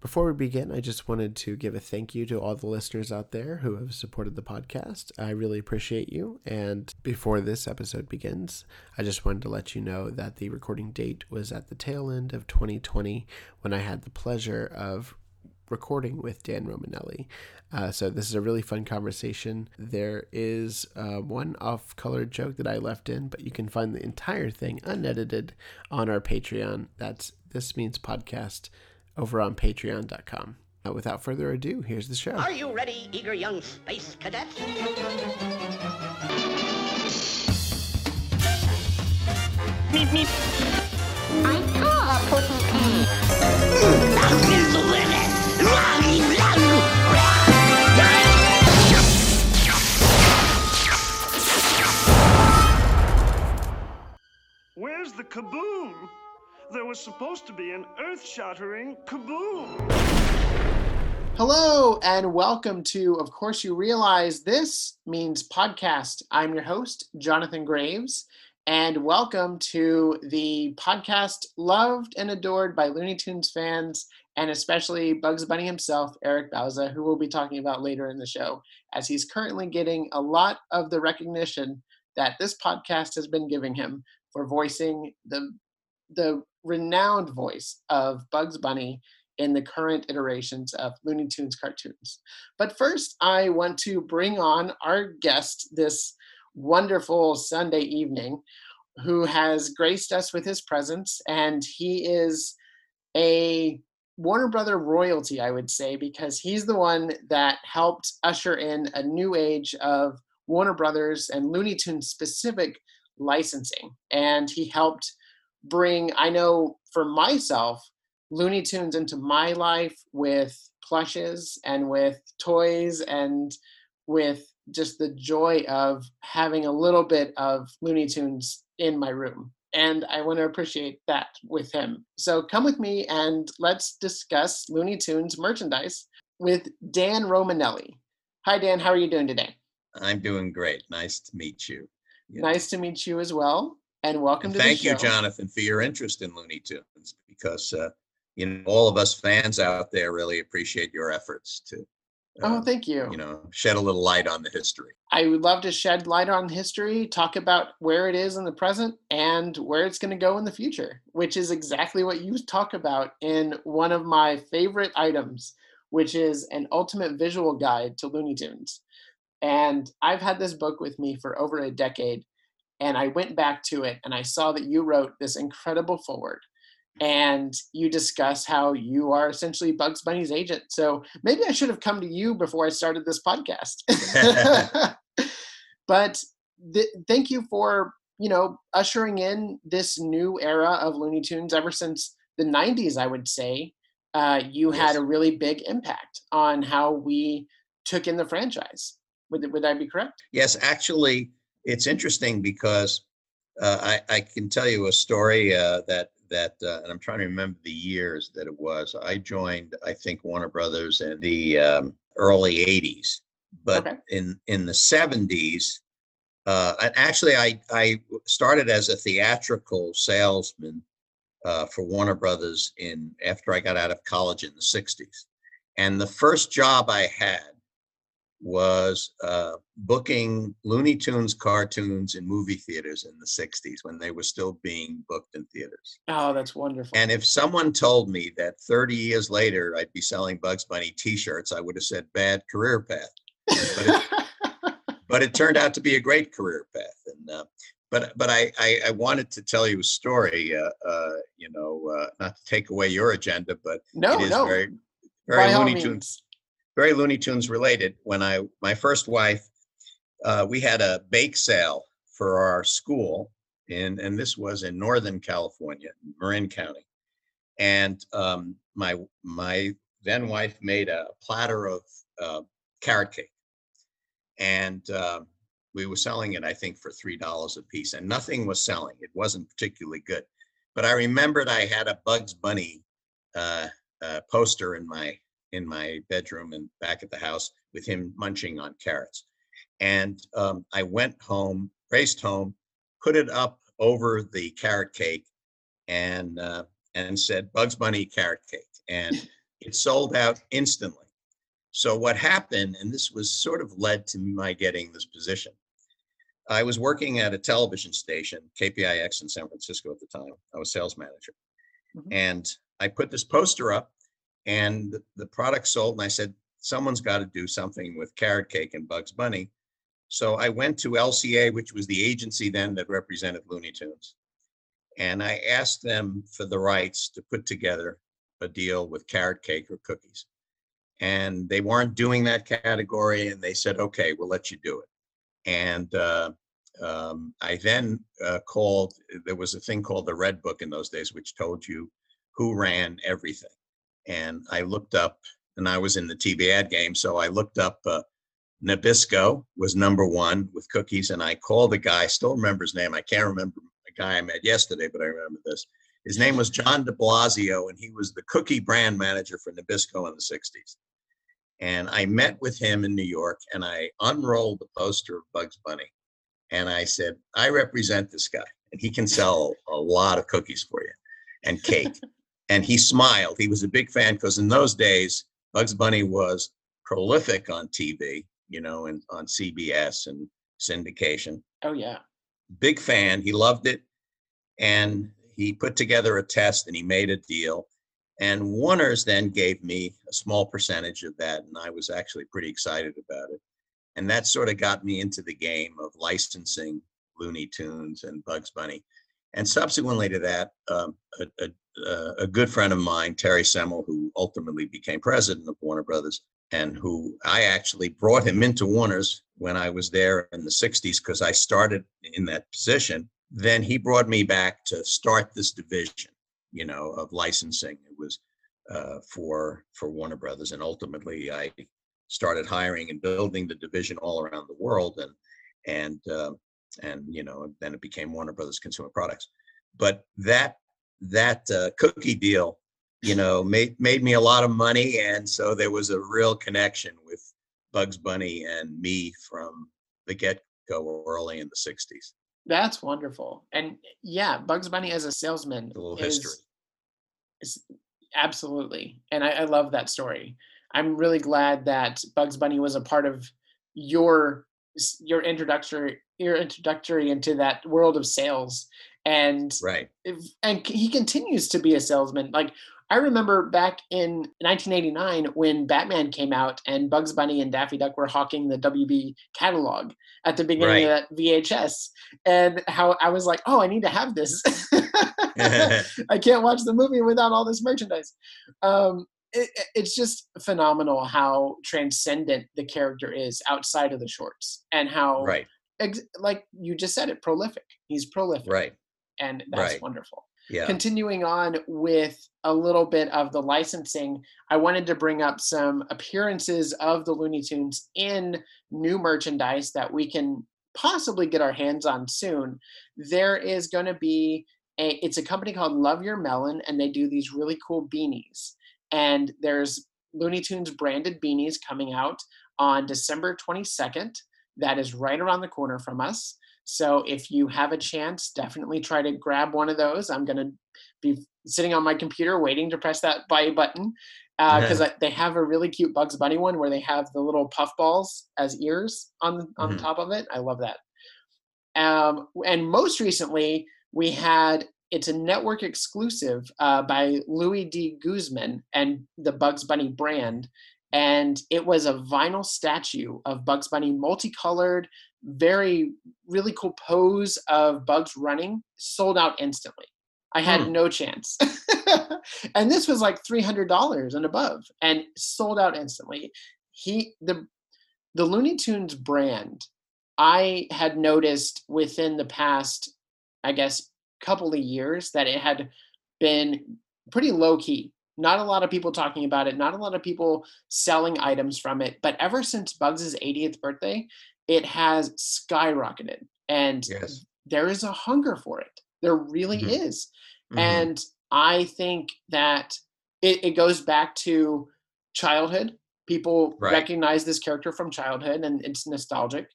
Before we begin, I just wanted to give a thank you to all the listeners out there who have supported the podcast. I really appreciate you. And before this episode begins, I just wanted to let you know that the recording date was at the tail end of 2020 when I had the pleasure of recording with Dan Romanelli. Uh, so this is a really fun conversation. There is uh, one off-color joke that I left in, but you can find the entire thing unedited on our Patreon. That's This Means Podcast over on patreon.com. Now, without further ado, here's the show. Are you ready, eager young space cadets? Meep, meep. I saw a pussy cat. Is the limit. Where's the kaboom? There was supposed to be an earth shattering kaboom. Hello and welcome to Of Course You Realize This Means Podcast. I'm your host, Jonathan Graves, and welcome to the podcast loved and adored by Looney Tunes fans and especially Bugs Bunny himself, Eric Bauza, who we'll be talking about later in the show, as he's currently getting a lot of the recognition that this podcast has been giving him for voicing the the renowned voice of Bugs Bunny in the current iterations of Looney Tunes cartoons. But first, I want to bring on our guest this wonderful Sunday evening who has graced us with his presence, and he is a Warner Brother royalty, I would say, because he's the one that helped usher in a new age of Warner Brothers and Looney Tunes specific licensing. And he helped bring, I know for myself, Looney Tunes into my life with plushes and with toys and with just the joy of having a little bit of Looney Tunes in my room. And I want to appreciate that with him. So come with me and let's discuss Looney Tunes merchandise with Dan Romanelli. Hi, Dan. How are you doing today? I'm doing great. Nice to meet you. know. Nice to meet you as well. And welcome to thank the show. you, Jonathan, for your interest in Looney Tunes because uh, you know all of us fans out there really appreciate your efforts to Oh, uh, thank you. you know shed a little light on the history. I would love to shed light on history, talk about where it is in the present and where it's going to go in the future, which is exactly what you talk about in one of my favorite items, which is an ultimate visual guide to Looney Tunes. And I've had this book with me for over a decade, and I went back to it and I saw that you wrote this incredible forward. And you discuss how you are essentially Bugs Bunny's agent. So maybe I should have come to you before I started this podcast. but th- thank you for you know ushering in this new era of Looney Tunes. Ever since the '90s, I would say uh, you had a really big impact on how we took in the franchise. Would would I be correct? Yes, actually, it's interesting because uh, I, I can tell you a story uh, that that, uh, and I'm trying to remember the years that it was. I joined, I think, Warner Brothers in the um, early '80s, but Okay. in in the '70s, uh, and actually, I I started as a theatrical salesman uh, for Warner Brothers in after I got out of college in the '60s, and the first job I had was uh, booking Looney Tunes cartoons in movie theaters in the 60s when they were still being booked in theaters. Oh, that's wonderful. And if someone told me that 30 years later I'd be selling Bugs Bunny t shirts, I would have said bad career path. But it turned out to be a great career path. And uh, but but I, I I wanted to tell you a story. Uh, uh, you know, uh, not to take away your agenda, but no, it is no. very very Looney. Tunes very Looney Tunes related. When I my first wife, uh, we had a bake sale for our school, in and this was in Northern California, Marin County, and um, my my then wife made a platter of uh, carrot cake, and uh, we were selling it I think for three dollars a piece, and nothing was selling. It wasn't particularly good, but I remembered I had a Bugs Bunny uh, uh, poster in my in my bedroom and back at the house with him munching on carrots. And um, I went home, raced home, put it up over the carrot cake, and uh, and said Bugs Bunny carrot cake. And it sold out instantly. So what happened, and this was sort of led to my getting this position. I was working at a television station, KPIX in San Francisco at the time. I was sales manager. Mhm. And I put this poster up and the- product sold and I said, someone's got to do something with carrot cake and Bugs Bunny. So I went to LCA, which was the agency then that represented Looney Tunes. And I asked them for the rights to put together a deal with carrot cake or cookies. And they weren't doing that category and they said, okay, we'll let you do it. And uh, um, I then uh, called, there was a thing called the Red Book in those days, which told you who ran everything. And I looked up, and I was in the TV ad game, so I looked up uh, Nabisco was number one with cookies, and I called the guy, still remember his name. I can't remember the guy I met yesterday, but I remember this. His name was John de Blasio, and he was the cookie brand manager for Nabisco in the 60s. And I met with him in New York and I unrolled the poster of Bugs Bunny. And I said, I represent this guy and he can sell a lot of cookies for you and cake. and he smiled. He was a big fan because in those days, Bugs Bunny was prolific on TV, you know, and on CBS and syndication. Oh yeah. Big fan. He loved it. And he put together a test and he made a deal. And Warner's then gave me a small percentage of that. And I was actually pretty excited about it. And that sort of got me into the game of licensing Looney Tunes and Bugs Bunny. And subsequently to that, um, a, a, a good friend of mine, Terry Semel, who ultimately became president of Warner Brothers, and who I actually brought him into Warner's when I was there in the 60s because I started in that position. Then he brought me back to start this division you know, of licensing. It was uh, for for Warner Brothers, and ultimately I started hiring and building the division all around the world, and and uh, and you know, then it became Warner Brothers Consumer Products. But that that uh, cookie deal, you know, made made me a lot of money, and so there was a real connection with Bugs Bunny and me from the get go early in the '60s. That's wonderful. And yeah, Bugs Bunny as a salesman A little is, history. is absolutely. And I, I love that story. I'm really glad that Bugs Bunny was a part of your your introductory your introductory into that world of sales. And Right. and he continues to be a salesman. Like I remember back in 1989 when Batman came out and Bugs Bunny and Daffy Duck were hawking the WB catalog at the beginning of that VHS, and how I was like, "Oh, I need to have this. I can't watch the movie without all this merchandise." Um, it, it- it's just phenomenal how transcendent the character is outside of the shorts, and how, right. ex- like you just said, it prolific. He's prolific, Right. And that's Right. wonderful Yeah. continuing on with a little bit of the licensing, I wanted to bring up some appearances of the Looney Tunes in new merchandise that we can possibly get our hands on soon. There is going to be a it's a company called Love Your Melon and they do these really cool beanies. And there's Looney Tunes branded beanies coming out on December 22nd. That is right around the corner from us. So if you have a chance, definitely try to grab one of those. I'm going to be sitting on my computer waiting to press that buy button because they have a really cute Bugs Bunny one where they have the little puff balls as ears on on Mhm. top of it. I love that. Um, and most recently, we had it's a network exclusive uh, by Louis De Guzman and the Bugs Bunny brand. And it was a vinyl statue of Bugs Bunny, multicolored, very, really cool pose of Bugs running, sold out instantly. I had Hmm. no chance. and this was like $300 and above and sold out instantly. He, the, the Looney Tunes brand, I had noticed within the past, I guess, couple of years that it had been pretty low key. Not a lot of people talking about it, not a lot of people selling items from it. But ever since Bugs' 80th birthday, it has skyrocketed. And Yes. there is a hunger for it. There really Mhm. is. Mhm. And I think that it, it goes back to childhood. People Right. recognize this character from childhood and it's nostalgic.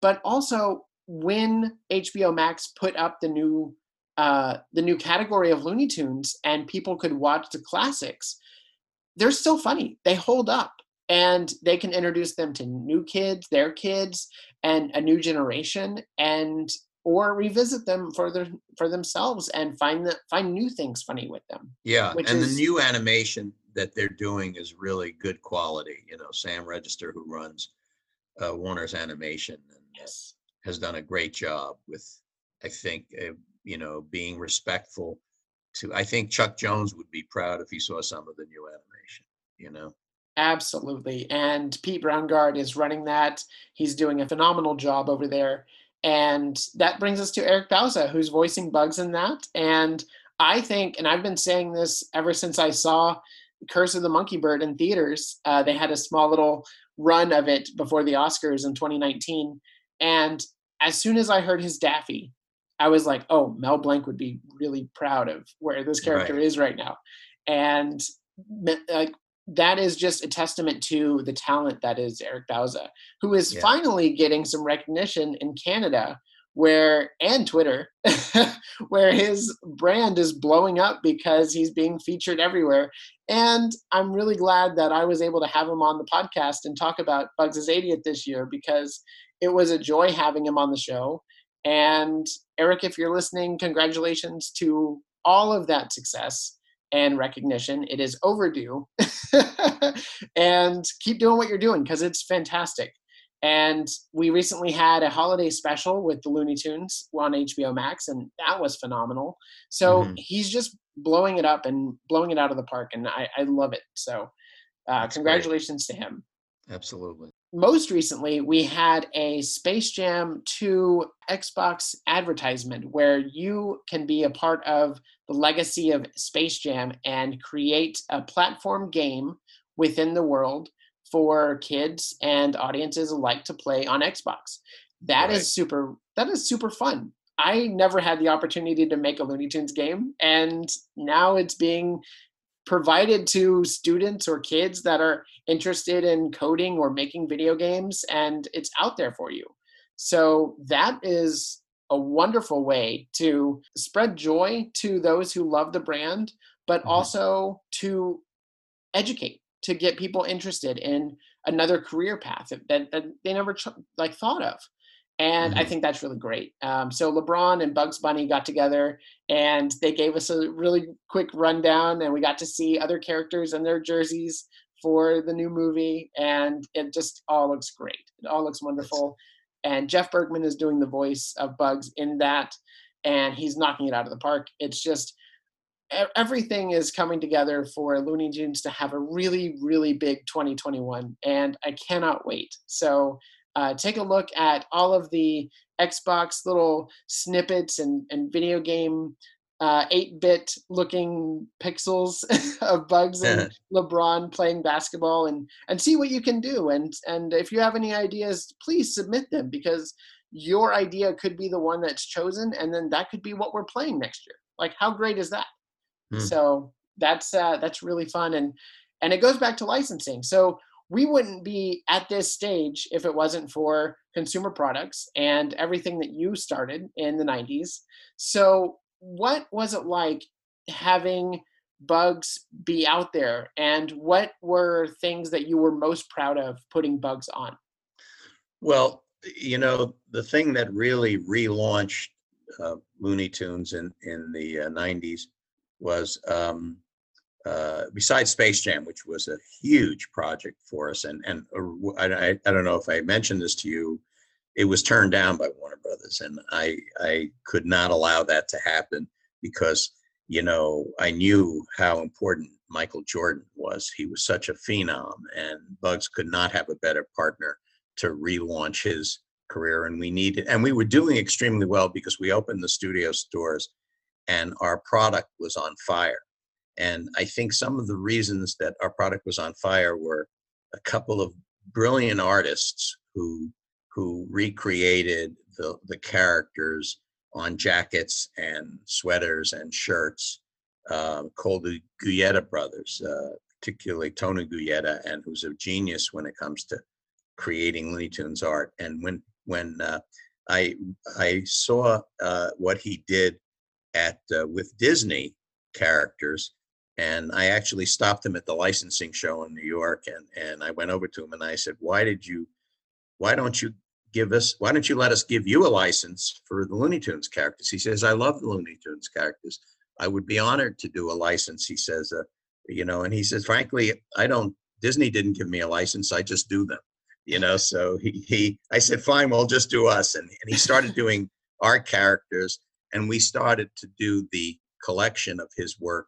But also when HBO Max put up the new uh, the new category of Looney Tunes and people could watch the classics, they're still funny. They hold up and they can introduce them to new kids, their kids, and a new generation, and or revisit them for their for themselves and find the, find new things funny with them. Yeah, and is- the new animation that they're doing is really good quality. You know, Sam Register, who runs uh, Warner's Animation, and Yes. has done a great job with, I think, uh, you know, being respectful to. I think Chuck Jones would be proud if he saw some of the new animation. You know, Absolutely. And Pete Browngardt is running that. He's doing a phenomenal job over there. And that brings us to Eric Bauza, who's voicing Bugs in that. And I think, and I've been saying this ever since I saw Curse of the Monkey Bird in theaters. Uh, they had a small little run of it before the Oscars in 2019. And as soon as I heard his Daffy, I was like, oh, Mel Blanc would be really proud of where this character Right. is right now. And like that is just a testament to the talent that is Eric Bauza, who is Yeah. finally getting some recognition in Canada where and Twitter, where his brand is blowing up because he's being featured everywhere. And I'm really glad that I was able to have him on the podcast and talk about Bugs' 80th this year because it was a joy having him on the show. And Eric, if you're listening, congratulations to all of that success and recognition. It is overdue. and keep doing what you're doing because it's fantastic. And we recently had a holiday special with the Looney Tunes on HBO Max, and that was phenomenal. So Mhm. he's just blowing it up and blowing it out of the park, and I, I love it. So uh, That's great. congratulations to him absolutely. most recently we had a space jam 2 xbox advertisement where you can be a part of the legacy of space jam and create a platform game within the world for kids and audiences alike to play on xbox. That is Right. super that is super fun. I never had the opportunity to make a looney tunes game and now it's being provided to students or kids that are interested in coding or making video games and it's out there for you. So that is a wonderful way to spread joy to those who love the brand but Mhm. also to educate to get people interested in another career path that, that, they never like thought of and i Mhm. think that's really great um, so lebron and bugs bunny got together and they gave us a really quick rundown and we got to see other characters and their jerseys for the new movie and it just all looks great it all looks wonderful and jeff bergman is doing the voice of bugs in that and he's knocking it out of the park. It's just everything is coming together for looney tunes to have a really really big 2021 and i cannot wait. So uh, take a look at all of the xbox little snippets and, and video game uh, 8-bit looking pixels of bugs and lebron playing basketball and and see what you can do. And and if you have any ideas please submit them because your idea could be the one that's chosen and then that could be what we're playing next year. Like how great is that? Hmm. so that's uh, that's really fun and and it goes back to licensing. So we wouldn't be at this stage if it wasn't for consumer products and everything that you started in the 90s so what was it like having bugs be out there? And what were things that you were most proud of putting bugs on? Well, you know, the thing that really relaunched uh, Looney Tunes in in the uh, '90s was um, uh, besides Space Jam, which was a huge project for us, and and uh, I- I don't know if I mentioned this to you, it was turned down by Warner Brothers, and I I could not allow that to happen because you know I knew how important Michael Jordan was. He was such a phenom, and Bugs could not have a better partner to relaunch his career and we needed and we were doing extremely well because we opened the studio stores and our product was on fire and i think some of the reasons that our product was on fire were a couple of brilliant artists who who recreated the the characters on jackets and sweaters and shirts uh, called the Guyetta brothers uh, particularly Tony Guyetta and who's a genius when it comes to creating Looney Tunes art. And when when uh, I I saw uh, what he did at uh, with Disney characters, And I actually stopped him at the licensing show in New York and, and I went over to him and I said, why did you, why don't you give us, why don't you let us give you a license for the Looney Tunes characters? He says, I love the Looney Tunes characters. I would be honored to do a license. He says, uh, you know, and he says, frankly, I don't, Disney didn't give me a license. I just do them, you know? So he, he, I said, fine, well, just do us. And, and he started doing our characters and we started to do the collection of his work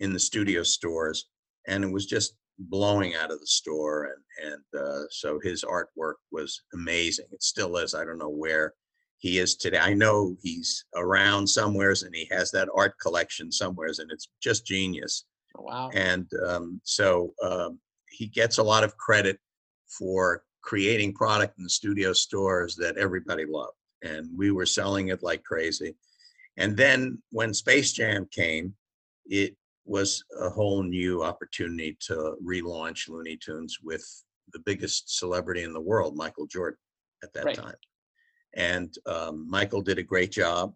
in the studio stores and it was just blowing out of the store and and uh, so his artwork was amazing. It still is i don't know where he is today. I know he's around somewheres and he has that art collection somewheres and it's just genius. Oh, wow. and um, so um, he gets a lot of credit for creating product in the studio stores that everybody loved and we were selling it like crazy. And then when space jam came it was a whole new opportunity to relaunch looney tunes with the biggest celebrity in the world michael jordan at that Right. time and um, michael did a great job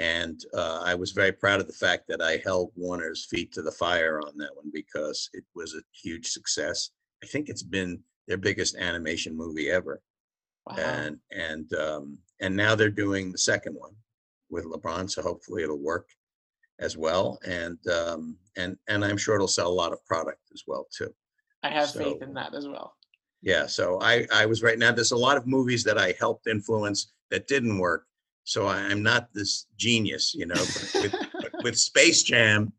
and uh, I was very proud of the fact that I held Warner's feet to the fire on that one because it was a huge success. I think it's been their biggest animation movie ever, Wow. and and um, and now they're doing the second one with LeBron, so hopefully it'll work as well. And um, and and I'm sure it'll sell a lot of product as well too. I have faith in that as well. Yeah, so I I was right now. There's a lot of movies that I helped influence that didn't work. So I- I'm not this genius, you know. But with, but with Space Jam,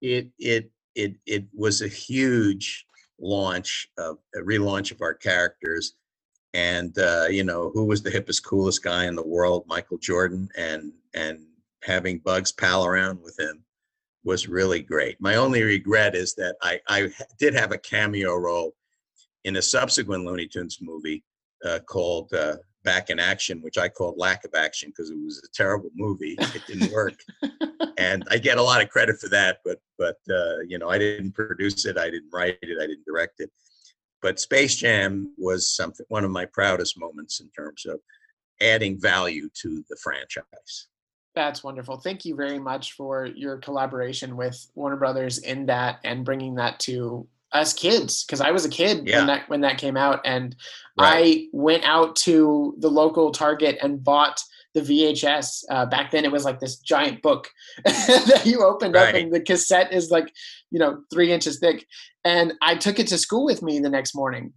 it it it it was a huge launch of a relaunch of our characters, and uh, you know who was the hippest, coolest guy in the world, Michael Jordan, and and having Bugs pal around with him was really great. My only regret is that I I did have a cameo role in a subsequent Looney Tunes movie uh, called uh, Back in Action, which I called Lack of Action because it was a terrible movie. It didn't work, and I get a lot of credit for that. But but uh, you know, I didn't produce it, I didn't write it, I didn't direct it. But Space Jam was something one of my proudest moments in terms of adding value to the franchise. That's wonderful. Thank you very much for your collaboration with Warner Brothers in that and bringing that to us kids because I was a kid Yeah. when that when that came out and Right. I went out to the local Target and bought the VHS. Uh, back then, it was like this giant book that you opened up, and the cassette is like, you know, three inches thick. And I took it to school with me the next morning,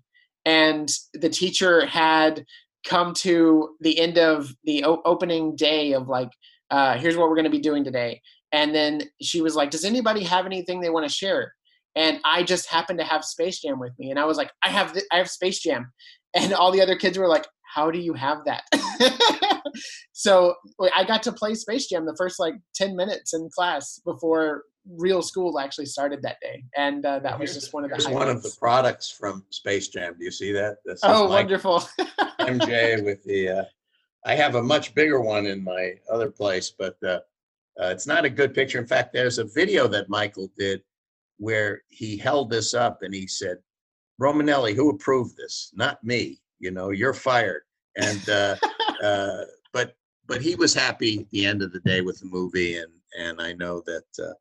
and the teacher had come to the end of the o- opening day of like, uh, here's what we're going to be doing today. And then she was like, Does anybody have anything they want to share? And I just happened to have Space Jam with me, and I was like, I have th- I have Space Jam, and all the other kids were like, How do you have that? so I got to play Space Jam the first like ten minutes in class before real school actually started that day, and uh, that was just one of the Here's one of the products from Space Jam. Do you see that? This is oh, wonderful! MJ with the, uh, I have a much bigger one in my other place, but uh, uh, it's not a good picture. In fact, there's a video that Michael did where he held this up and he said, Romanelli, who approved this? Not me. You know, you're fired. And, uh, uh, but, but he was happy at the end of the day with the movie. And, and I know that uh,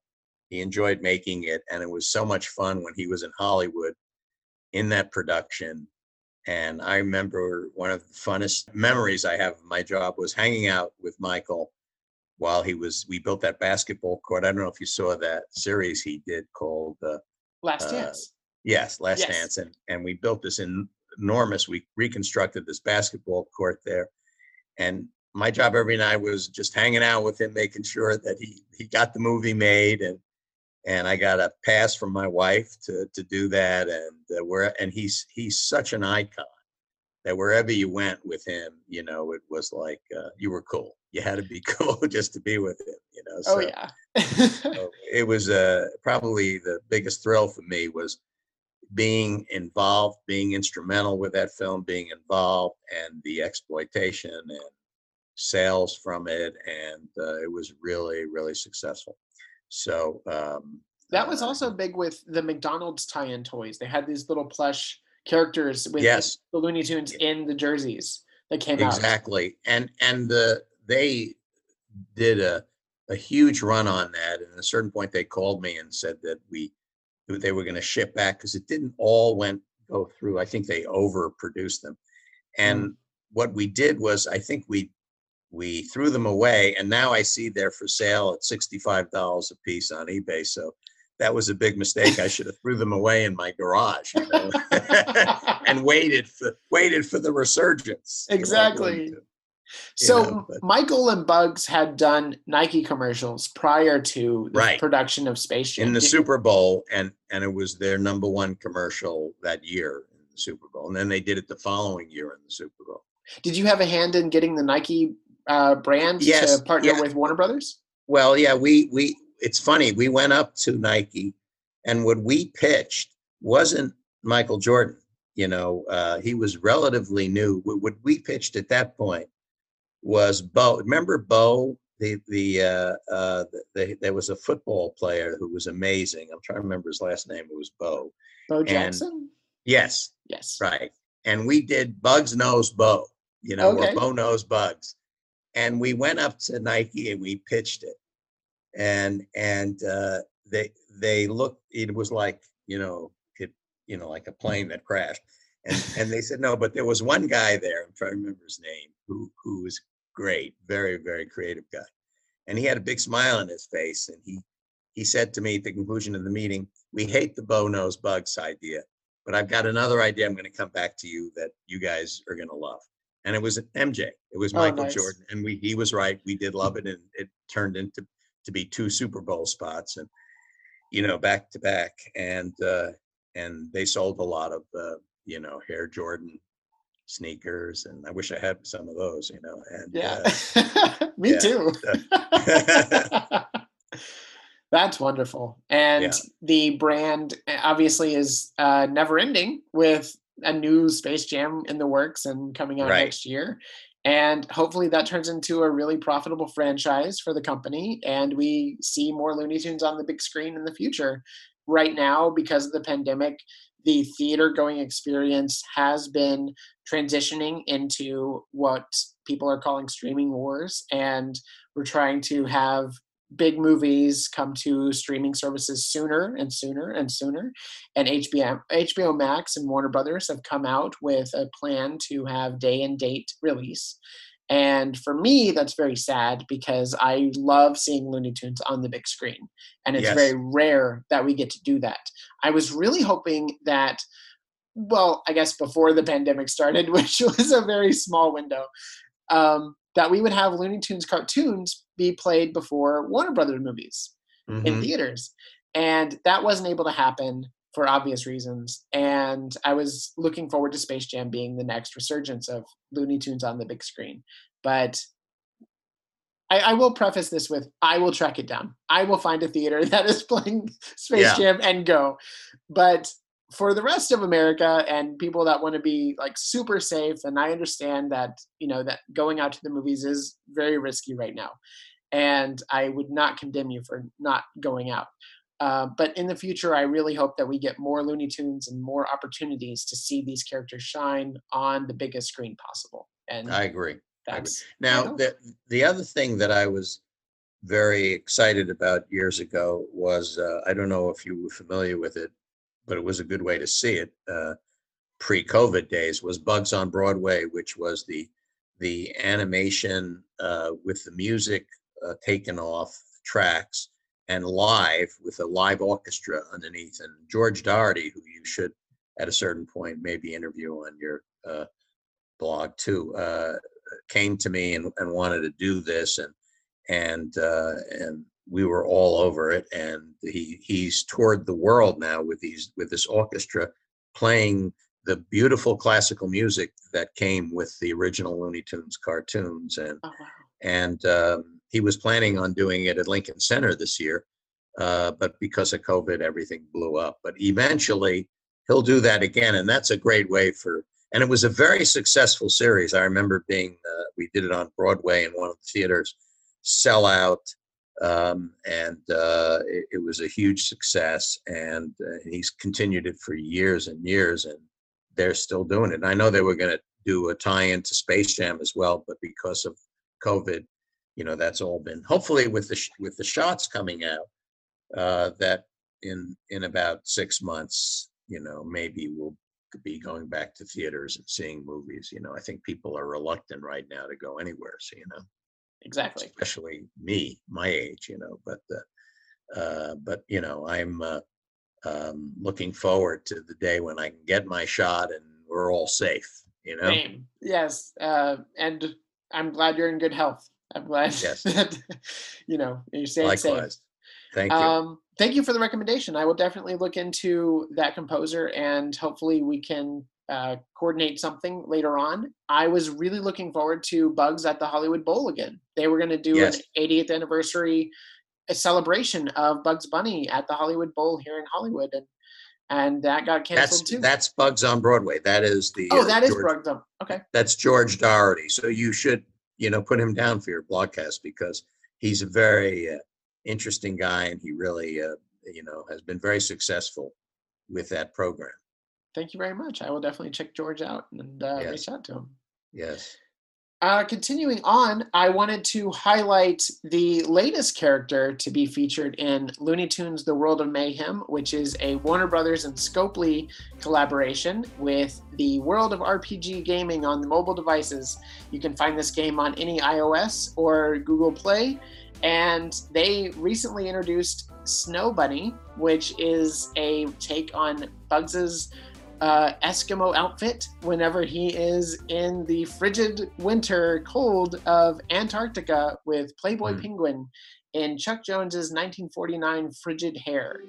he enjoyed making it. And it was so much fun when he was in Hollywood in that production and I remember one of the funnest memories I have of my job was hanging out with Michael while he was, we built that basketball court. I don't know if you saw that series he did called, uh, Last uh, yes, Last Yes. Dance. And, and we built this enormous, we reconstructed this basketball court there. And my job every night was just hanging out with him, making sure that he, he got the movie made and, and I got a pass from my wife to to do that, and uh, where and he's he's such an icon that wherever you went with him, you know, it was like uh, you were cool. You had to be cool just to be with him, you know. oh So, yeah. so it was uh, probably the biggest thrill for me was being involved, being instrumental with that film, being involved, and the exploitation and sales from it, and uh, it was really really successful. So um, That was uh, also big with the McDonald's tie-in toys. They had these little plush characters with the- Yes. the Looney Tunes in the jerseys that came out. exactly and and the they did a a huge run on that. And at a certain point, they called me and said that we they were going to ship back because it didn't all went go through. I think they overproduced them. And Mm. what we did was, I think we we threw them away, and now I see they're for sale at sixty-five dollars a piece on eBay. So that was a big mistake. I should have threw them away in my garage, you know, and waited for waited for the resurgence. Exactly. Tunes. So know, but- Michael and Bugs had done Nike commercials prior to the Right. production of Space Jam. in the Super Bowl, and and it was their number one commercial that year in the Super Bowl, and then they did it the following year in the Super Bowl. Did you have a hand in getting the Nike uh, brand Yes, to partner yeah. with Warner Brothers? Well, yeah, we we it's funny. We went up to Nike, and what we pitched wasn't Michael Jordan. You know, uh, he was relatively new. What, we pitched at that point was Bo. Remember Bo? The the uh, uh, the, the, there was a football player who was amazing. I'm trying to remember his last name. It was Bo. Bo Jackson? Yes, Yes. Right. And we did Bugs Knows Bo, you know, Okay. or Bo Knows Bugs. And we went up to Nike and we pitched it. And and uh they they looked, it was like, you know, it, you know, like a plane that crashed. And and they said, no, but there was one guy there, I'm trying to remember his name, who who was great, very, very creative guy. And he had a big smile on his face. And he he said to me at the conclusion of the meeting, we hate the Bo Knows Bugs idea but I've got another idea I'm going to come back to you that you guys are going to love. And it was MJ. It was Oh, Michael nice. Jordan, and we he was right. We did love it, and it turned into to be two Super Bowl spots, and you know back to back, and uh, and they sold a lot of uh, you know Hair Jordan sneakers, and I wish I had some of those, you know. And Yeah. uh, Me too. That's wonderful. And Yeah. the brand uh, obviously is uh, never ending with a new Space Jam in the works and coming out Right. next year. And hopefully that turns into a really profitable franchise for the company and we see more Looney Tunes on the big screen in the future. Right now, because of the pandemic, the theater going experience has been transitioning into what people are calling streaming wars. And we're trying to have big movies come to streaming services sooner and sooner and sooner. And HBO, HBO Max and Warner Brothers have come out with a plan to have day and date release. And for me, that's very sad because I love seeing Looney Tunes on the big screen. And it's Yes. very rare that we get to do that. I was really hoping that, well, I guess before the pandemic started, which was a very small window, um, that we would have Looney Tunes cartoons be played before Warner Brothers movies in mhm. theaters. And that wasn't able to happen for obvious reasons. And I was looking forward to Space Jam being the next resurgence of Looney Tunes on the big screen. But I, I will preface this with I will track it down. I will find a theater that is playing Space Yeah. Jam and go. But for the rest of America and people that want to be like super safe, and I understand that, you know, that going out to the movies is very risky right now. And I would not condemn you for not going out. Uh, but in the future, I really hope that we get more Looney Tunes and more opportunities to see these characters shine on the biggest screen possible. And I agree. I agree. Now, the, the other thing that I was very excited about years ago was, uh, I don't know if you were familiar with it, but it was a good way to see it, uh, pre-COVID days, was Bugs on Broadway, which was the, the animation uh, with the music uh, taken off tracks and live with a live orchestra underneath. And George Daugherty, who you should at a certain point maybe interview on your uh, blog too, uh, came to me and, and wanted to do this and and uh, and we were all over it and he he's toured the world now with these with this orchestra playing the beautiful classical music that came with the original Looney Tunes cartoons and Oh, wow. and um, he was planning on doing it at Lincoln Center this year, uh, but because of COVID, everything blew up. But eventually, he'll do that again, and that's a great way for. And it was a very successful series. I remember being uh, we did it on Broadway in one of the theaters, sell out, um, and uh, it, it was a huge success. And uh, he's continued it for years and years, and they're still doing it. And I know they were going to do a tie-in to Space Jam as well, but because of COVID, you know, that's all been hopefully with the sh- with the shots coming out uh, that in in about six months, you know, maybe we'll be going back to theaters and seeing movies. You know, I think people are reluctant right now to go anywhere. So you know, Exactly. especially me, my age. You know, but uh, uh, but you know, I'm uh, um, looking forward to the day when I can get my shot and we're all safe. You know. Same. Yes. Uh, and I'm glad you're in good health. I'm glad Yes. that you know you're staying safe. Likewise. Thank you. Um, thank you for the recommendation. I will definitely look into that composer and hopefully we can uh, coordinate something later on. I was really looking forward to Bugs at the Hollywood Bowl again. They were going to do Yes. an 80th anniversary a celebration of Bugs Bunny at the Hollywood Bowl here in Hollywood, and and that got canceled That's too. that's Bugs on Broadway. That is the oh, uh, that is George- Bugs. Bunny. Okay, that's George Daugherty. So you should, you know, put him down for your broadcast because he's a very uh, interesting guy and he really, uh, you know, has been very successful with that program. Thank you very much. I will definitely check George out and uh, Yes. reach out to him. Yes. Uh, continuing on, I wanted to highlight the latest character to be featured in Looney Tunes: The World of Mayhem, which is a Warner Brothers and Scopely collaboration with the World of RPG gaming on the mobile devices. You can find this game on any iOS or Google Play, and they recently introduced Snow Bunny, which is a take on Bugs's uh, Eskimo outfit whenever he is in the frigid winter cold of Antarctica with Playboy Hmm. Penguin in Chuck Jones's 1949 Frigid Hare.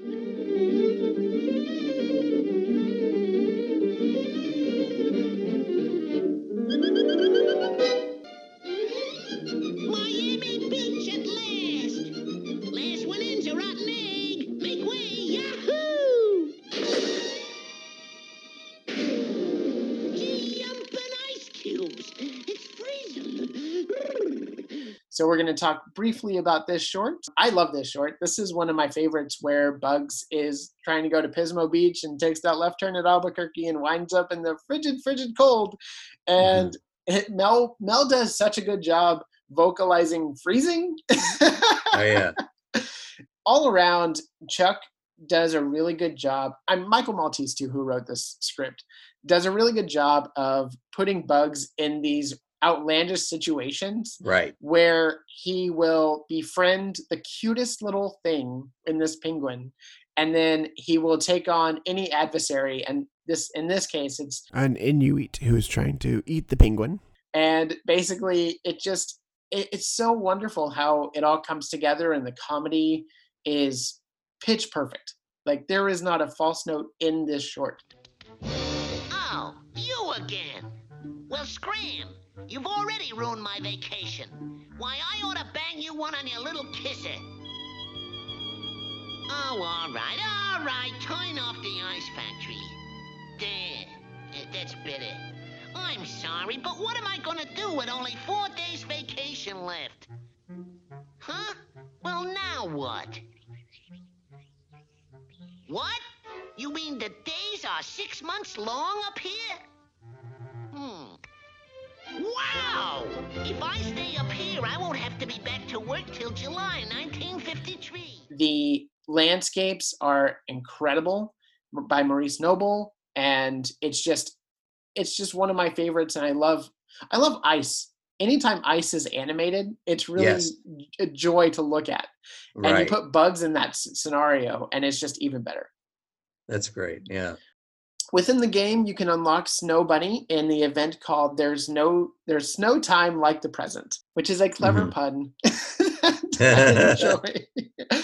So we're going to talk briefly about this short. I love this short. This is one of my favorites where Bugs is trying to go to Pismo Beach and takes that left turn at Albuquerque and winds up in the frigid, frigid cold. And mm-hmm. it, Mel Mel does such a good job vocalizing freezing. Oh, yeah. all around, Chuck does a really good job. I'm Michael Maltese too, who wrote this script, does a really good job of putting Bugs in these outlandish situations Right. where he will befriend the cutest little thing in this penguin, and then he will take on any adversary. And this, in this case, it's An Inuit who is trying to eat the penguin. and basically it just it, it's so wonderful how it all comes together and the comedy is pitch perfect like there is not a false note in this short Oh, you again. Well, scram. You've already ruined my vacation. Why, I ought to bang you one on your little kisser. Oh, all right, all right. Turn off the ice factory. There. That's better. I'm sorry, but what am I gonna do with only four days vacation left? Huh? Well, now what? What? You mean the days are six months long up here? Wow! If I stay up here, I won't have to be back to work till July 1953. the landscapes are incredible by maurice noble and it's just it's just one of my favorites and i love i love ice anytime ice is animated it's really Yes. a joy to look at and you put bugs in that scenario and it's just even better That's great. Yeah. Within the game, you can unlock Snow Bunny in the event called "There's No There's Snow Time Like the Present," which is a clever Mhm. pun. that I enjoy.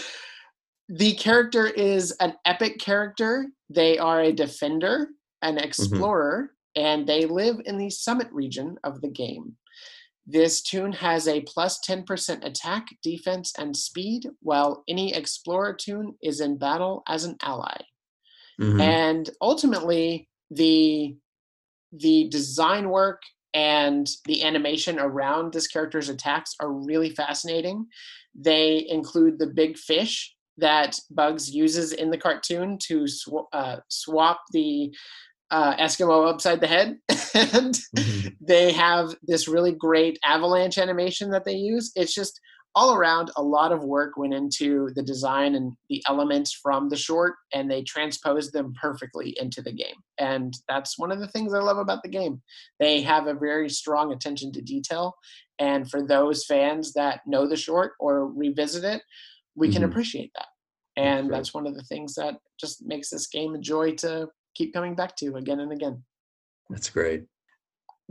the character is an epic character. They are a defender, an explorer, and they live in the summit region of the game. This tune has a plus 10% attack, defense, and speed, while any explorer tune is in battle as an ally Mhm. and ultimately the the design work and the animation around this character's attacks are really fascinating they include the big fish that bugs uses in the cartoon to sw- uh, swap the uh, Eskimo upside the head, and they have this really great avalanche animation that they use. It's just all around a lot of work went into the design and the elements from the short and they transposed them perfectly into the game and that's one of the things i love about the game they have a very strong attention to detail and for those fans that know the short or revisit it we can Mhm. appreciate that and right. that's one of the things that just makes this game a joy to keep coming back to again and again That's great.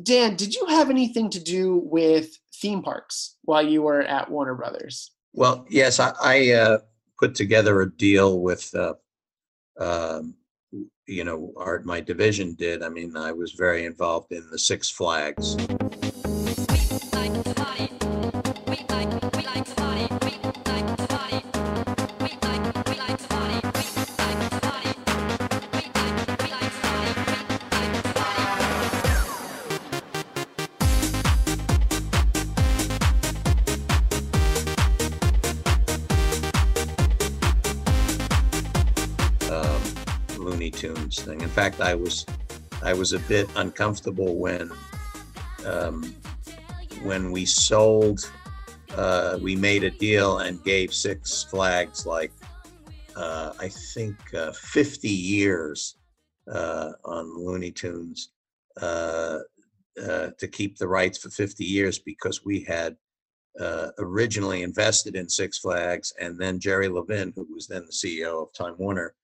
Dan did you have anything to do with theme parks while you were at warner brothers Well, yes, I, I uh, put together a deal with, uh, um, you know, our my division did. I mean, I was very involved in the Six Flags. Fact, I was I was a bit uncomfortable when um, when we sold. Uh, we made a deal and gave Six Flags like uh, I think uh, 50 years uh, on Looney Tunes uh, uh, to keep the rights for 50 years because we had originally invested in Six Flags, and then Jerry Levin, who was then the CEO of Time Warner,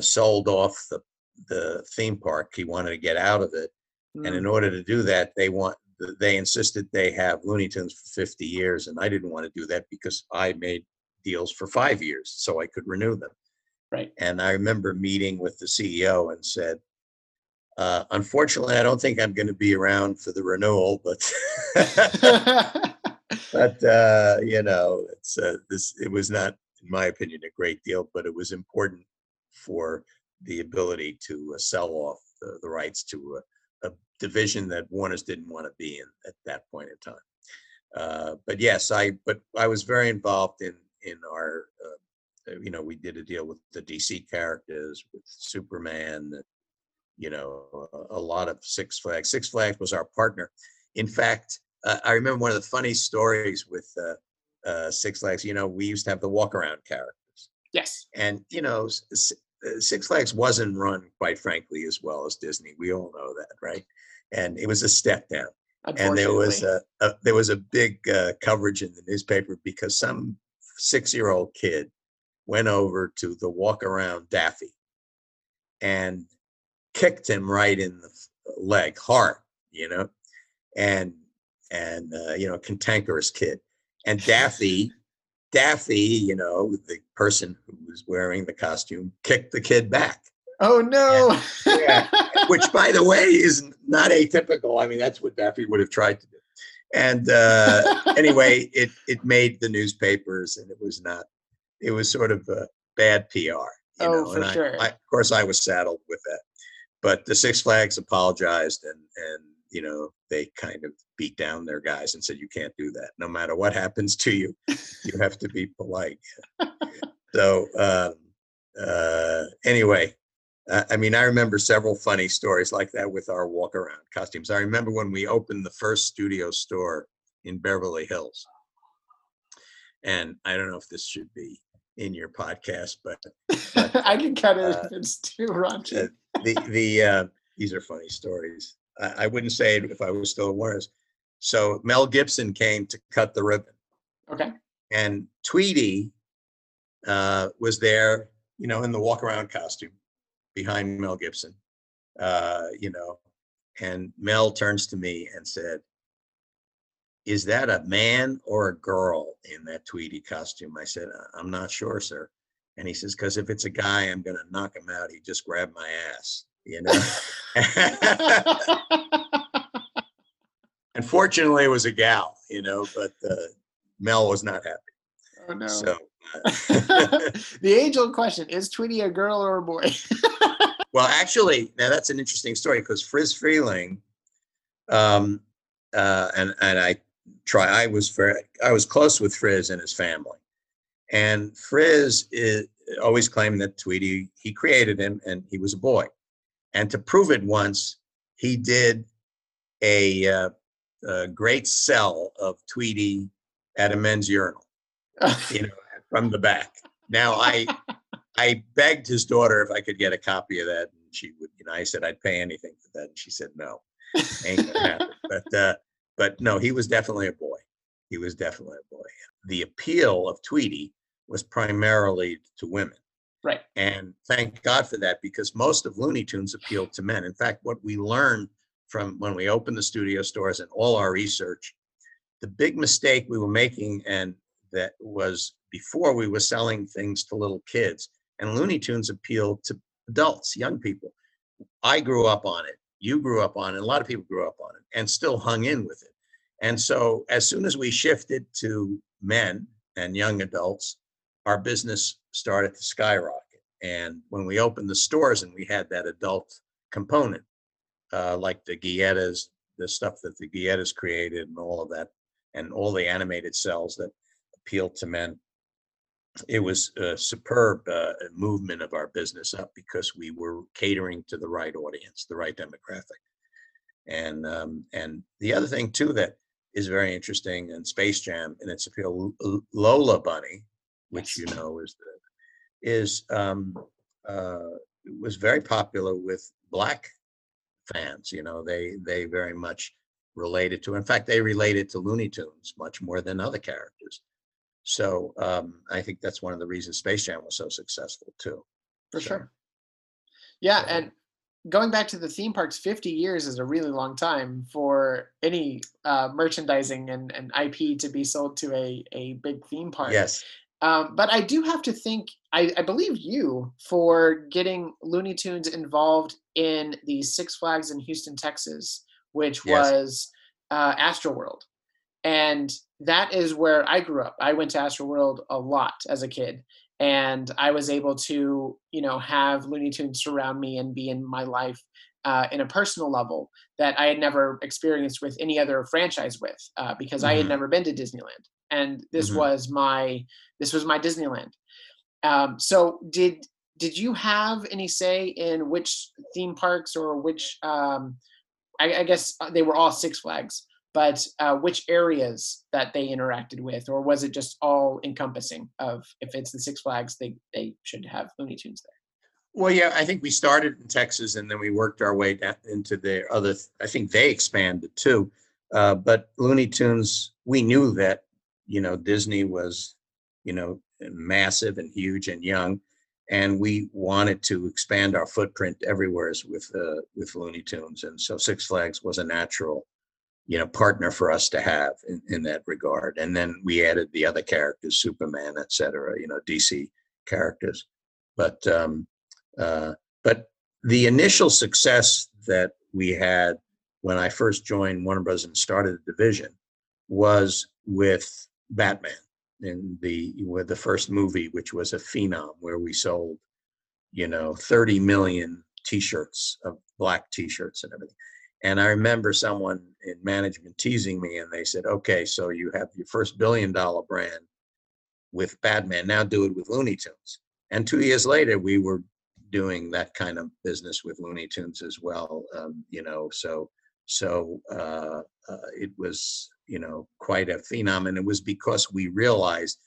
sold off the the theme park. He wanted to get out of it, and Mm. in order to do that, they want they insisted they have Looney Tunes for 50 years, and I didn't want to do that because I made deals for five years so I could renew them. Right. And I remember meeting with the CEO and said, uh, "Unfortunately, I don't think I'm going to be around for the renewal, but." but uh, you know, it's uh, this. It was not, in my opinion, a great deal, but it was important for the ability to uh, sell off the, the rights to a, a division that Warner's didn't want to be in at that point in time. Uh, but yes, I but I was very involved in in our. Uh, you know, we did a deal with the DC characters, with Superman, you know, a, a lot of Six Flags. Six Flags was our partner. In fact, uh, I remember one of the funny stories with uh, uh, Six Flags. You know, we used to have the walk around characters, yes and you know, Six Flags wasn't run, quite frankly, as well as Disney. We all know that, right? And it was a step down. And there was a, a there was a big uh, coverage in the newspaper because some six year old kid went over to the walk around Daffy and kicked him right in the leg hard, you know, and and uh, you know, cantankerous kid. And Daffy, Daffy, you know, the person who was wearing the costume, kicked the kid back oh no Yeah. which by the way is not atypical. I mean, that's what Daffy would have tried to do. And uh, anyway, it it made the newspapers, and it was not. It was sort of a bad PR. You Oh, know, for and I, sure. I, of course, I was saddled with that. But the Six Flags apologized, and and you know they kind of beat down their guys and said, "You can't do that. No matter what happens to you, you have to be polite." so um, uh, anyway, uh, I mean, I remember several funny stories like that with our walk around costumes. I remember when we opened the first studio store in Beverly Hills. And I don't know if this should be in your podcast, but i can cut it uh, if it's too raunchy uh, the the uh, these are funny stories. I, I wouldn't say it if I was still at Warner's. So Mel Gibson came to cut the ribbon okay and Tweety uh, was there, you know, in the walk around costume behind Mel Gibson, uh, you know, and Mel turns to me and said, Is that a man or a girl in that Tweety costume? I said, "I- I'm not sure, sir. And he says, Because if it's a guy, I'm going to knock him out. He just grabbed my ass, you know. Unfortunately, it was a gal, you know, but uh, Mel was not happy. oh no So, uh, the age old question is tweety a girl or a boy well, actually, now that's an interesting story because Friz Freleng, um, uh, and and I try. I was very, I was close with Friz and his family, and Friz is, always claimed that Tweety he created him and he was a boy, And to prove it once, he did a, uh, a great sell of Tweety at a men's urinal, you know, from the back. Now I I begged his daughter if I could get a copy of that, and she would. You know, I said I'd pay anything for that, and she said no, ain't gonna happen. But uh, but no, he was definitely a boy. He was definitely a boy. The appeal of Tweety was primarily to women. Right. And thank God for that because most of Looney Tunes appealed to men. In fact, what we learned from when we opened the studio stores and all our research, the big mistake we were making, and that was before we were selling things to little kids, and Looney Tunes appealed to adults, young people. I grew up on it. You grew up on it. A lot of people grew up on it and still hung in with it. And so as soon as we shifted to men and young adults, our business started to skyrocket. And when we opened the stores and we had that adult component, uh, like the Guiettas, the stuff that the Guiettas created and all of that, and all the animated cels that appealed to men, it was a superb uh, movement of our business up because we were catering to the right audience, the right demographic. And um, and the other thing too that is very interesting in Space Jam and its appeal, Lola Bunny, which you know is the, is um, uh, was very popular with black fans. You know, they they very much related to. In fact, they related to Looney Tunes much more than other characters. So um, I think that's one of the reasons Space Jam was so successful too. For So, sure. Yeah, so- and going back to the theme parks, 50 years is a really long time for any uh, merchandising and, and IP to be sold to a, a big theme park. Yes, Um, but I do have to think, I, I believe you for getting Looney Tunes involved in the Six Flags in Houston, Texas, which Yes. was uh, Astroworld. And that is where I grew up. I went to Astroworld a lot as a kid. And I was able to, you know, have Looney Tunes surround me and be in my life uh, in a personal level that I had never experienced with any other franchise with, uh, because I had Mhm. never been to Disneyland, and this Mhm. was my this was my Disneyland. Um, so did did you have any say in which theme parks or which um, I, I guess uh, they were all Six Flags, but uh, which areas that they interacted with, or was it just all encompassing of if it's the Six Flags, they they should have Looney Tunes there? Well, yeah, I think we started in Texas and then we worked our way down into the other, I think they expanded too. Uh, but Looney Tunes, we knew that, you know, Disney was, you know, massive and huge and young. And we wanted to expand our footprint everywhere with, uh, with Looney Tunes. And so Six Flags was a natural, you know, partner for us to have in, in that regard. And then we added the other characters, Superman, et cetera, you know, DC characters. But, um, uh, but the initial success that we had when I first joined Warner Bros. and started the division was with Batman in the with the first movie, which was a phenom where we sold, you know, 30 million T-shirts of black T-shirts and everything. And I remember someone in management teasing me, and they said, "Okay, so you have your first billion-dollar brand with Batman. Now do it with Looney Tunes." And two years later, we were doing that kind of business with Looney Tunes as well. Um, you know, so so uh, uh, it was you know quite a phenom, and it was because we realized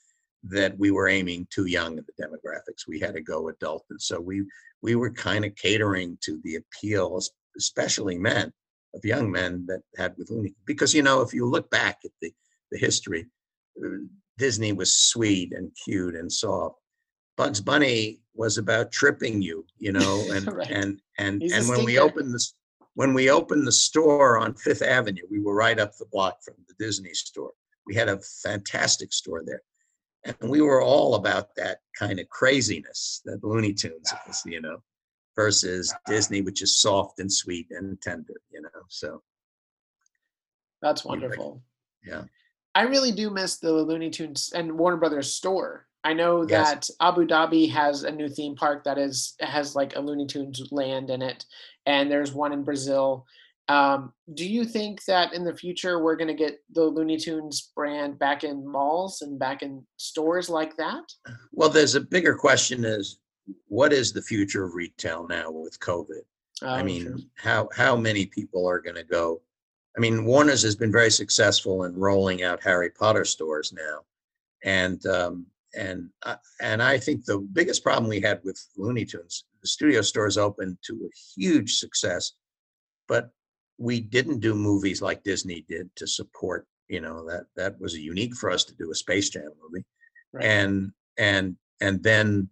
that we were aiming too young at the demographics. We had to go adult, and so we we were kind of catering to the appeal, especially men of young men that had with Looney. Because you know, if you look back at the the history, uh, Disney was sweet and cute and soft. Bugs Bunny was about tripping you, you know, and Right. and and He's and when we opened this when we opened the store on Fifth Avenue, we were right up the block from the Disney store. We had a fantastic store there. And we were all about that kind of craziness that Looney Tunes is, you know, versus Disney, which is soft and sweet and tender, you know. So That's wonderful. yeah. I really do miss the Looney Tunes and Warner Brothers store. I know Yes. that Abu Dhabi has a new theme park that is has like a Looney Tunes land in it, and there's one in Brazil. Um, do you think that in the future we're going to get the Looney Tunes brand back in malls and back in stores like that? Well, there's a bigger question is what is the future of retail now with COVID? I Oh, mean, true. how how many people are going to go? I mean, Warner's has been very successful in rolling out Harry Potter stores now, and um, and I, and I think the biggest problem we had with Looney Tunes, the studio stores opened to a huge success, but we didn't do movies like Disney did to support. You know that that was unique for us to do a Space Jam movie, Right. and and and then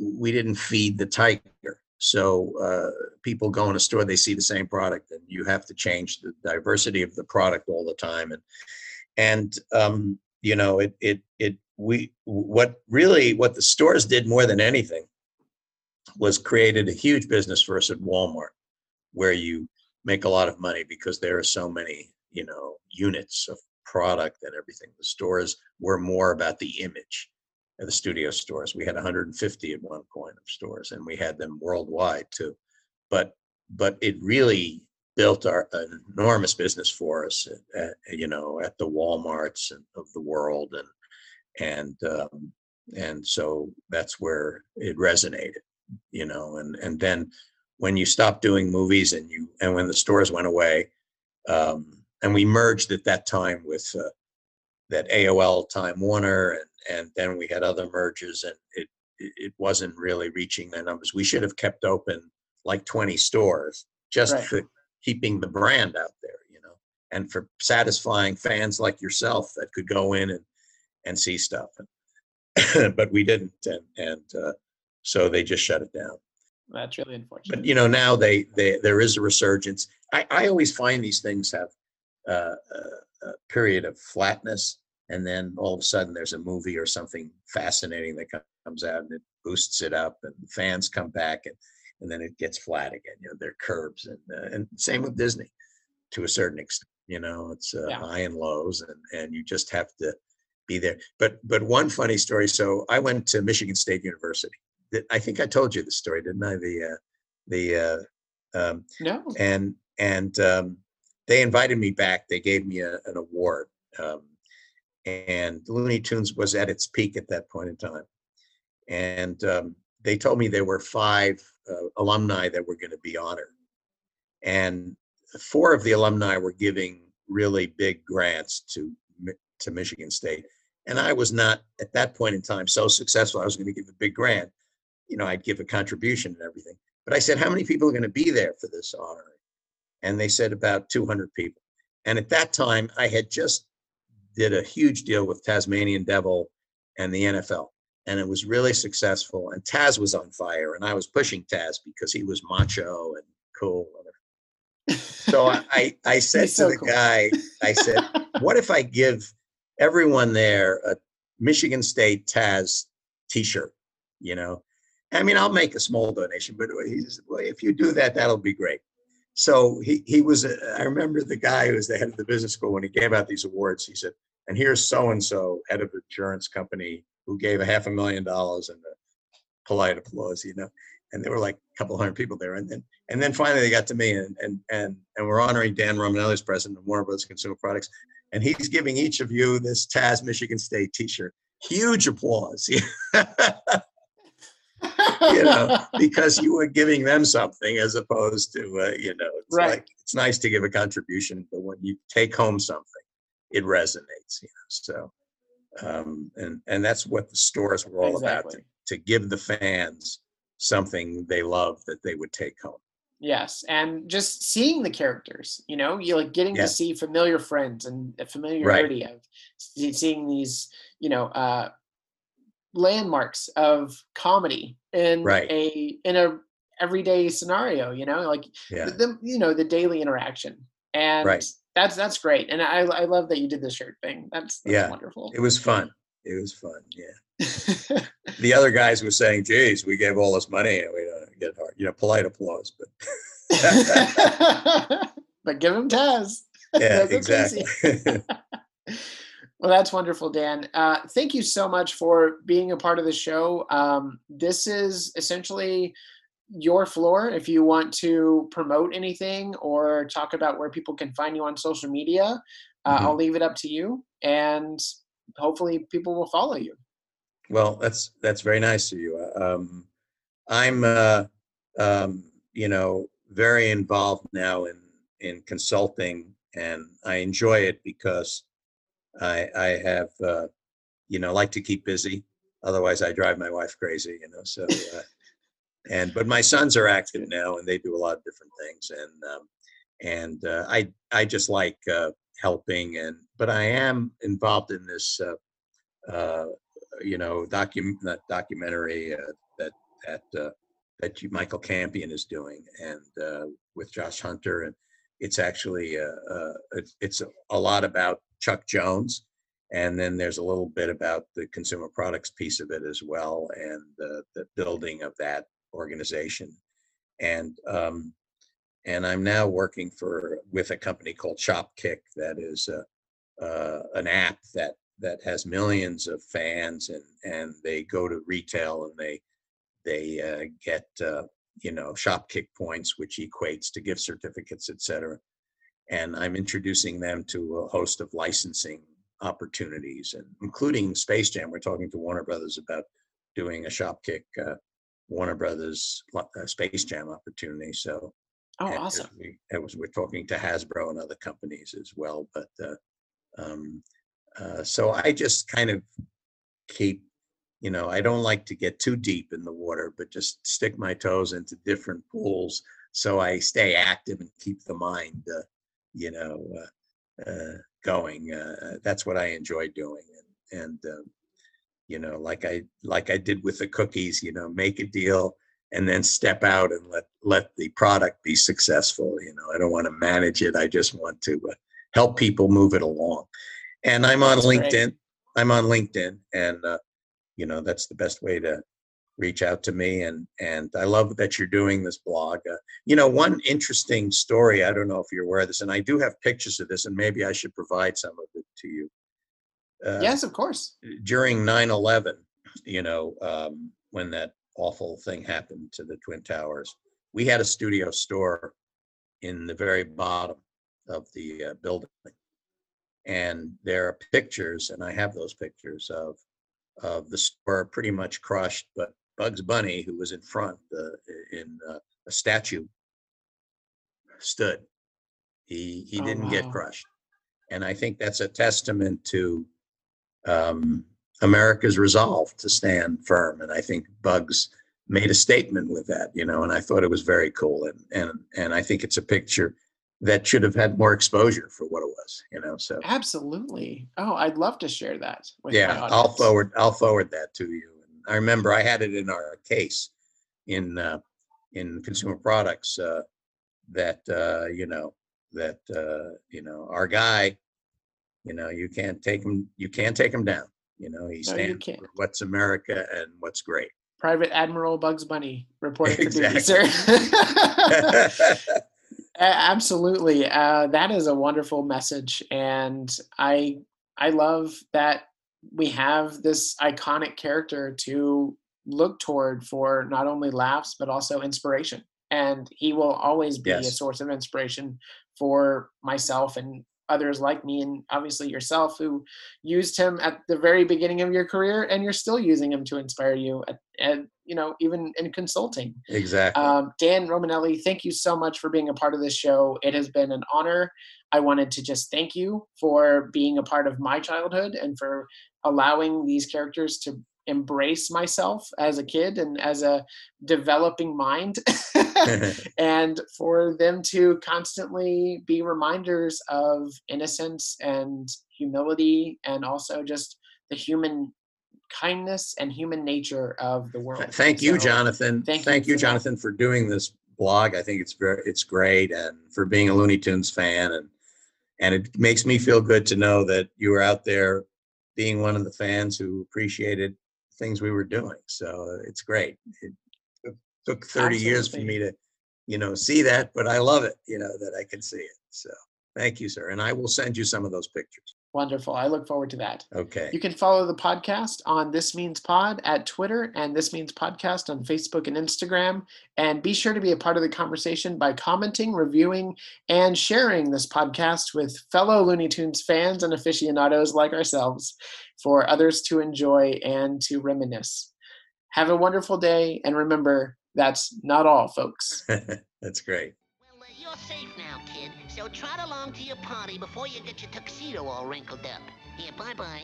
we didn't feed the tiger. So uh, people go in a store, they see the same product, and you have to change the diversity of the product all the time. And and um, you know, it it it we what really what the stores did more than anything was created a huge business for us at Walmart, where you make a lot of money because there are so many you know units of product and everything. The stores were more about the image of the studio stores. We had 150 at one point of stores, and we had them worldwide too. But but it really built our an enormous business for us, at, at, you know, at the WalMarts and, of the world, and and um, and so that's where it resonated, you know. And and then when you stopped doing movies and you and when the stores went away, um, and we merged at that time with uh, that AOL Time Warner, and and then we had other mergers, and it it wasn't really reaching the numbers. We should have kept open like 20 stores just Right. for keeping the brand out there, you know, and for satisfying fans like yourself that could go in and and see stuff. but we didn't, and and uh, so they just shut it down That's really unfortunate. but you know now they they there is a resurgence i i always find these things have uh, a, a period of flatness and then all of a sudden there's a movie or something fascinating that comes out and it boosts it up and fans come back and and then it gets flat again you know there are curves and uh, and same with disney to a certain extent you know it's uh, Yeah. high and lows and and you just have to be there. But but one funny story so i went to michigan state university. That i think i told you the story didn't i? The uh the uh um no. and and um they invited me back. They gave me a, an award um and looney tunes was at its peak at that point in time. And um, they told me there were five uh, alumni that were going to be honored. And four of the alumni were giving really big grants to to michigan state and i was not at that point in time so successful i was going to give a big grant you know i'd give a contribution and everything but i said how many people are going to be there for this honoring? And they said about 200 people. And at that time i had just did a huge deal with tasmanian devil and the nfl and it was really successful and taz was on fire and i was pushing taz because he was macho and cool so I, I, said He's to so the cool. guy, I said, what if I give everyone there a Michigan State Taz T-shirt? You know, I mean, I'll make a small donation, but he well, if you do that, that'll be great. So he he was. uh, I remember the guy who was the head of the business school when he gave out these awards. He said, "And here's so and so, head of insurance company, who gave a half a million dollars and a polite applause." You know, and there were like a couple hundred people there, and then and then finally they got to me, and and and and we're honoring Dan Romanelli as president of Warner Brothers Consumer Products, and he's giving each of you this Taz Michigan State T-shirt. Huge applause, you know, because you were giving them something as opposed to uh, you know, it's Right. like it's nice to give a contribution, but when you take home something, it resonates, you know. So, um, and and that's what the stores were all about to, to give the fans something they love that they would take home. Yes, and just seeing the characters, you know, you like getting Yeah. to see familiar friends and the familiarity of seeing these, you know, uh, landmarks of comedy in Right. a in a everyday scenario. You know, like Yeah. the, the you know the daily interaction, and Right. that's that's great. And I I love that you did the shirt thing. That's, that's Yeah. wonderful. It was fun. It was fun. Yeah. The other guys were saying, geez, we gave all this money and we don't get hard, you know, polite applause, but but give them Taz. yeah, exactly. Well, that's wonderful, Dan. Uh, thank you so much for being a part of the show. Um, this is essentially your floor. If you want to promote anything or talk about where people can find you on social media, uh, Mhm. I'll leave it up to you. And hopefully, people will follow you. Well, that's that's very nice of you. Um, I'm, uh, um, you know, very involved now in in consulting, and I enjoy it because I I have uh, you know like to keep busy. Otherwise, I drive my wife crazy. You know, so. Uh, and but my sons are active now, and they do a lot of different things, and um, and uh, I I just like uh, helping, and but I am involved in this, uh, uh, you know, docu- documentary uh, that that uh, that Michael Campion is doing, and uh, with Josh Hunter, and it's actually it's a, lot about Chuck Jones, and then there's a little bit about the consumer products piece of it as well, and uh, the building of that organization, and um, and I'm now working for with a company called Shopkick that is uh, uh, an app that that has millions of fans and and they go to retail and they they uh, get uh, you know Shopkick points which equates to gift certificates etc. And I'm introducing them to a host of licensing opportunities and including Space Jam. We're talking to Warner Brothers about doing a Shopkick uh, Warner Brothers uh, Space Jam opportunity. So Oh, awesome. we, was, we're talking to Hasbro and other companies as well, but, uh, um, uh, so I just kind of keep, you know, I don't like to get too deep in the water, but just stick my toes into different pools so I stay active and keep the mind, uh, you know, uh, uh, going. Uh, that's what I enjoy doing, and, and um, you know, like I like I did with the cookies, you know, make a deal and then step out and let let the product be successful. You know, I don't want to manage it. I just want to help people move it along. And I'm on That's great. LinkedIn. I'm on LinkedIn, and uh, you know that's the best way to reach out to me. And and I love that you're doing this blog. Uh, you know, one interesting story. I don't know if you're aware of this, and I do have pictures of this, and maybe I should provide some of it to you. Uh, yes, of course. during 9-11 you know um, when that awful thing happened to the twin towers we had a studio store in the very bottom of the uh, building and there are pictures and i have those pictures of of the store pretty much crushed but bugs bunny who was in front uh, in uh, a statue stood he he Oh, didn't get crushed and i think that's a testament to um, America's resolve to stand firm. And I think Bugs made a statement with that, you know, and I thought it was very cool. And and and I think it's a picture that should have had more exposure for what it was, you know. So Absolutely. Oh, I'd love to share that with yeah, I'll forward I'll forward that to you. I remember I had it in our case in uh, in consumer products uh, that uh, you know that uh, you know our guy, you know, you can't take him you can't take him down. You know, he stands can't. for what's America and what's great. Private Admiral Bugs Bunny reporting Exactly. sir. Absolutely. Uh, that is a wonderful message. And I I love that we have this iconic character to look toward for not only laughs but also inspiration. And he will always be a source of inspiration for myself and others like me and obviously yourself who used him at the very beginning of your career and you're still using him to inspire you at, and you know even in consulting exactly. um, Dan Romanelli, thank you so much for being a part of this show. It has been an honor. I wanted to just thank you for being a part of my childhood and for allowing these characters to embrace myself as a kid and as a developing mind and for them to constantly be reminders of innocence and humility and also just the human kindness and human nature of the world. Th- Thank you, So- Jonathan. thank you Thank you, that. Jonathan, for doing this blog. I think it's very, it's great, and for being a Looney Tunes fan, and and it makes me feel good to know that you were out there being one of the fans who appreciated things we were doing. So uh, it's great. It took- took 30 years for me to, you know, see that, but I love it. You know that I can see it. So thank you, sir, and I will send you some of those pictures. Wonderful. I look forward to that. Okay. You can follow the podcast on This Means Pod at Twitter and This Means Podcast on Facebook and Instagram. And be sure to be a part of the conversation by commenting, reviewing, and sharing this podcast with fellow Looney Tunes fans and aficionados like ourselves for others to enjoy and to reminisce. Have a wonderful day. And remember, that's not all, folks. That's great. Well, you're safe now, kid. So trot along to your party before you get your tuxedo all wrinkled up. Here, bye-bye.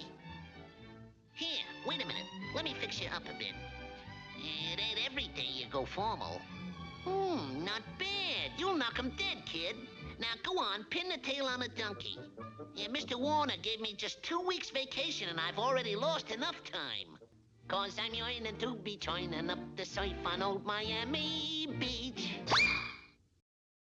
Here, wait a minute. Let me fix you up a bit. It ain't every day you go formal. Hmm, not bad. You'll knock 'em dead, kid. Now go on, pin the tail on a donkey. Yeah, Mr. Warner gave me just two weeks vacation and I've already lost enough time. Cause I'm yearning to be joining up the surf on old Miami Beach.